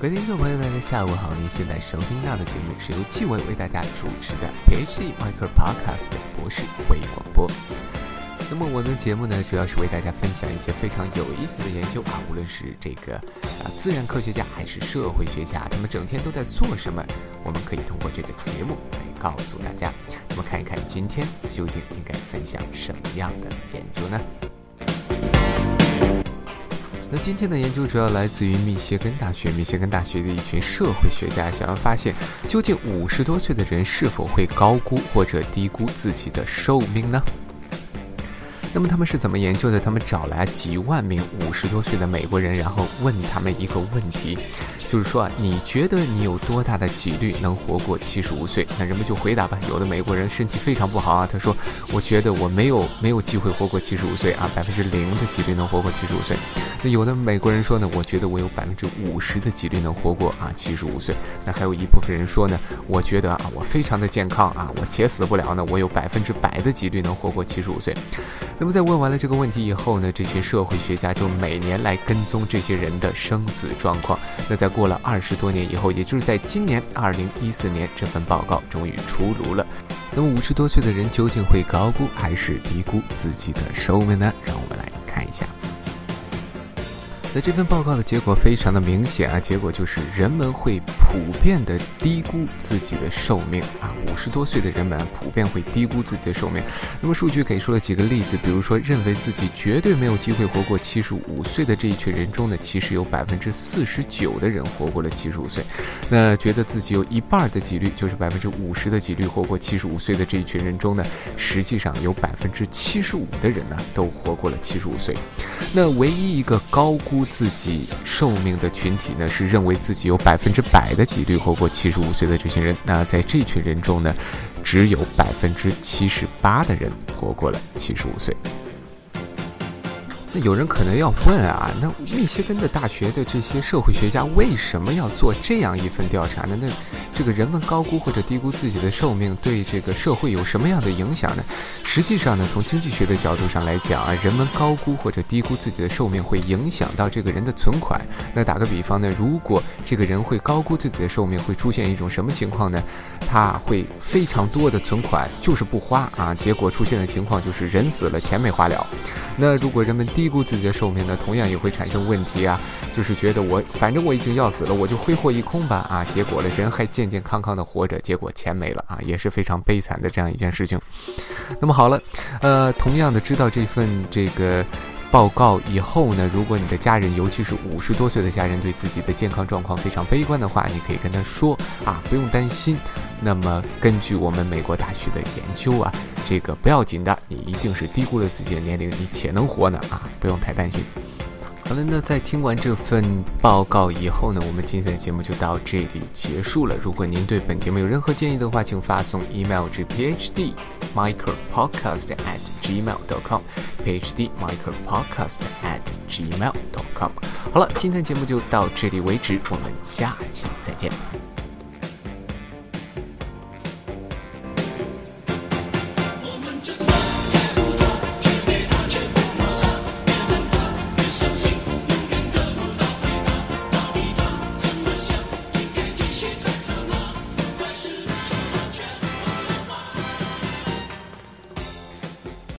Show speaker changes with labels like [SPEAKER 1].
[SPEAKER 1] 各位听众朋友们，下午好！您现在收听到的节目是由纪委为大家主持的 PhD Micro Podcast 博士会议广播。那么我的节目呢，主要是为大家分享一些非常有意思的研究啊，无论是这个啊自然科学家还是社会学家，他们整天都在做什么？我们可以通过这个节目来告诉大家。那么看一看今天究竟应该分享什么样的研究呢？那今天的研究主要来自于密歇根大学，密歇根大学的一群社会学家想要发现，究竟五十多岁的人是否会高估或者低估自己的寿命呢？那么他们是怎么研究的？他们找来几万名五十多岁的美国人，然后问他们一个问题。就是说啊，你觉得你有多大的几率能活过七十五岁？那人们就回答吧。有的美国人身体非常不好啊，他说：“我觉得我没有没有机会活过七十五岁啊，百分之零的几率能活过七十五岁。”那有的美国人说呢：“我觉得我有百分之五十的几率能活过啊七十五岁。”那还有一部分人说呢：“我觉得啊，我非常的健康啊，我且死不了呢，我有百分之百的几率能活过七十五岁。”那么在问完了这个问题以后呢，这群社会学家就每年来跟踪这些人的生死状况。那在过了二十多年以后，也就是在今年二零一四年，这份报告终于出炉了。那么五十多岁的人究竟会高估还是低估自己的寿命呢？让我们来。那这份报告的结果非常的明显啊，结果就是人们会普遍的低估自己的寿命啊，五十多岁的人们普遍会低估自己的寿命。那么数据给出了几个例子，比如说认为自己绝对没有机会活过七十五岁的这一群人中呢，其实有百分之四十九的人活过了七十五岁。那觉得自己有一半的几率，就是百分之五十的几率活过七十五岁的这一群人中呢，实际上有百分之七十五的人呢都活过了七十五岁。那唯一一个高估。自己寿命的群体呢，是认为自己有百分之百的几率活过七十五岁的这群人。那在这群人中呢，只有百分之七十八的人活过了七十五岁。那有人可能要问啊，那密歇根的大学的这些社会学家为什么要做这样一份调查呢？那这个人们高估或者低估自己的寿命，对这个社会有什么样的影响呢？实际上呢，从经济学的角度上来讲啊，人们高估或者低估自己的寿命，会影响到这个人的存款。那打个比方呢，如果这个人会高估自己的寿命，会出现一种什么情况呢？他会非常多的存款，就是不花啊，结果出现的情况就是人死了，钱没花了。那如果人们低估自己的寿命呢，同样也会产生问题啊，就是觉得我反正我已经要死了，我就挥霍一空吧啊，结果了人还健健康康的活着，结果钱没了啊，也是非常悲惨的这样一件事情。那么好了，呃，同样的知道这份这个报告以后呢，如果你的家人，尤其是五十多岁的家人，对自己的健康状况非常悲观的话，你可以跟他说啊，不用担心。那么根据我们美国大学的研究啊。这个不要紧的，你一定是低估了自己的年龄，你且能活呢啊，不用太担心。好了，那在听完这份报告以后呢，我们今天的节目就到这里结束了。如果您对本节目有任何建议的话，请发送 email 至 phd.micropodcast@gmail.com，phd.micropodcast@gmail.com。好了，今天节目就到这里为止，我们下期再见。